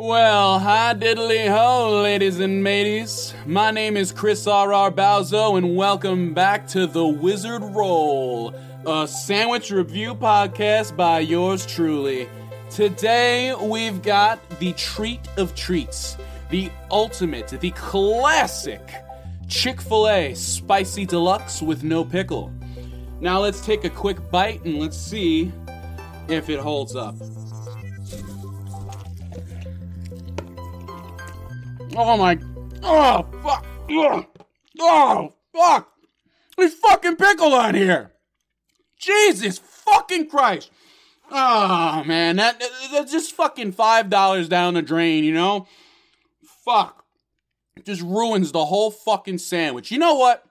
Well, hi diddly ho, ladies and mateys. My name is Chris R.R. Balzo, and welcome back to The Wizard Roll, a sandwich review podcast by yours truly. Today, we've got the treat of treats, the ultimate, the classic Chick fil A Spicy Deluxe with no pickle. Now, let's take a quick bite and let's see if it holds up. Oh my. Oh, fuck. Ugh. Oh, fuck. There's fucking pickle on here. Jesus fucking Christ. Oh, man. That, that's just fucking $5 down the drain, you know? Fuck. Just ruins the whole fucking sandwich. You know what?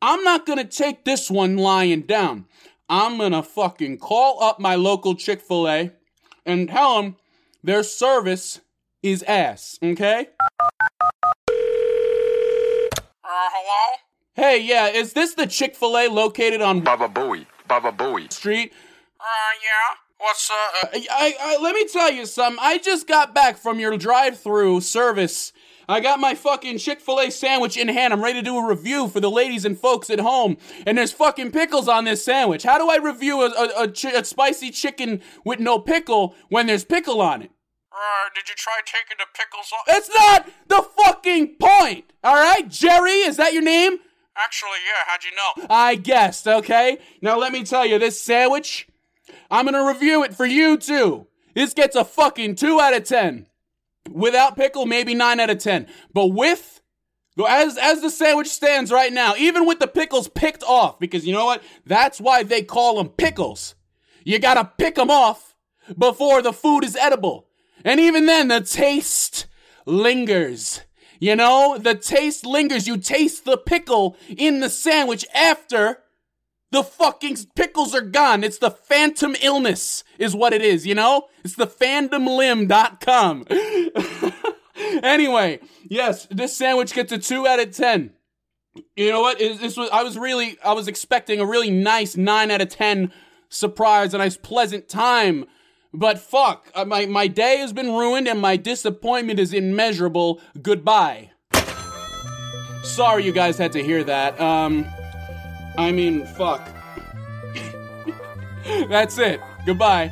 I'm not gonna take this one lying down. I'm gonna fucking call up my local Chick fil A and tell them their service is ass, okay? Uh, hello? Hey, yeah, is this the Chick fil A located on Baba Booey. Baba Booey. Street? Uh, yeah? What's, uh, I, I, I- let me tell you something. I just got back from your drive through service. I got my fucking Chick fil A sandwich in hand. I'm ready to do a review for the ladies and folks at home. And there's fucking pickles on this sandwich. How do I review a, a, a, chi- a spicy chicken with no pickle when there's pickle on it? Uh, did you try taking the pickles off? It's not the fucking point! Alright, Jerry, is that your name? Actually, yeah, how'd you know? I guessed, okay? Now let me tell you, this sandwich, I'm gonna review it for you too. This gets a fucking 2 out of 10. Without pickle, maybe 9 out of 10. But with, as, as the sandwich stands right now, even with the pickles picked off, because you know what? That's why they call them pickles. You gotta pick them off before the food is edible. And even then, the taste lingers. You know, the taste lingers. You taste the pickle in the sandwich after the fucking pickles are gone. It's the phantom illness, is what it is, you know? It's the fandomlimb.com. anyway, yes, this sandwich gets a 2 out of 10. You know what? This was I was really I was expecting a really nice 9 out of 10 surprise, a nice pleasant time. But fuck, uh, my my day has been ruined and my disappointment is immeasurable. Goodbye. Sorry you guys had to hear that. Um I mean, fuck. That's it. Goodbye.